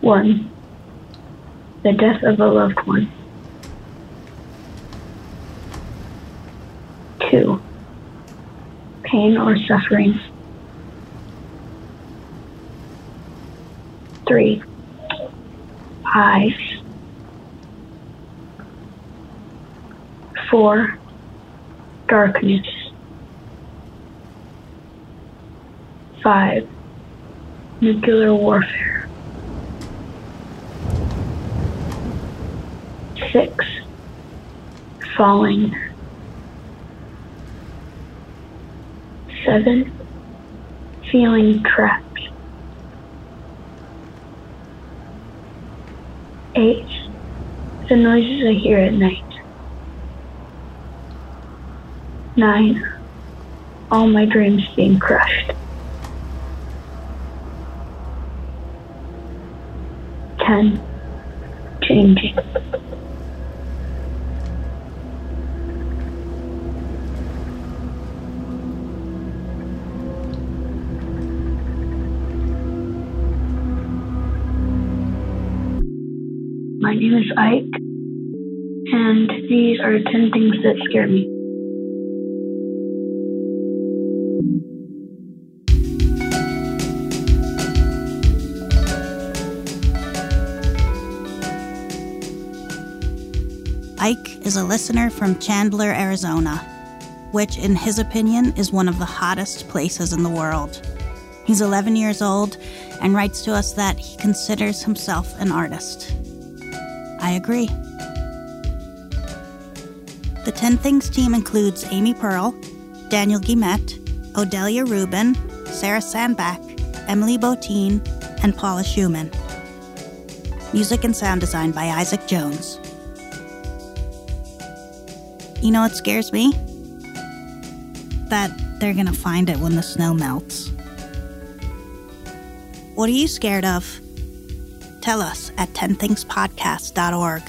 One, the death of a loved one. Two, pain or suffering. Three, eyes. Four, darkness. Five, nuclear warfare. Six, falling. Seven, feeling trapped. Eight, the noises I hear at night. Nine, all my dreams being crushed. Ten, changing. My name is Ike, and these are 10 things that scare me. Ike is a listener from Chandler, Arizona, which, in his opinion, is one of the hottest places in the world. He's 11 years old and writes to us that he considers himself an artist. I agree. The 10 Things team includes Amy Pearl, Daniel Guillemette, Odelia Rubin, Sarah Sandbach, Emily Botein, and Paula Szuchman. Music and sound design by Isaac Jones. You know what scares me? That they're gonna find it when the snow melts. What are you scared of? Tell us at 10thingspodcast.org.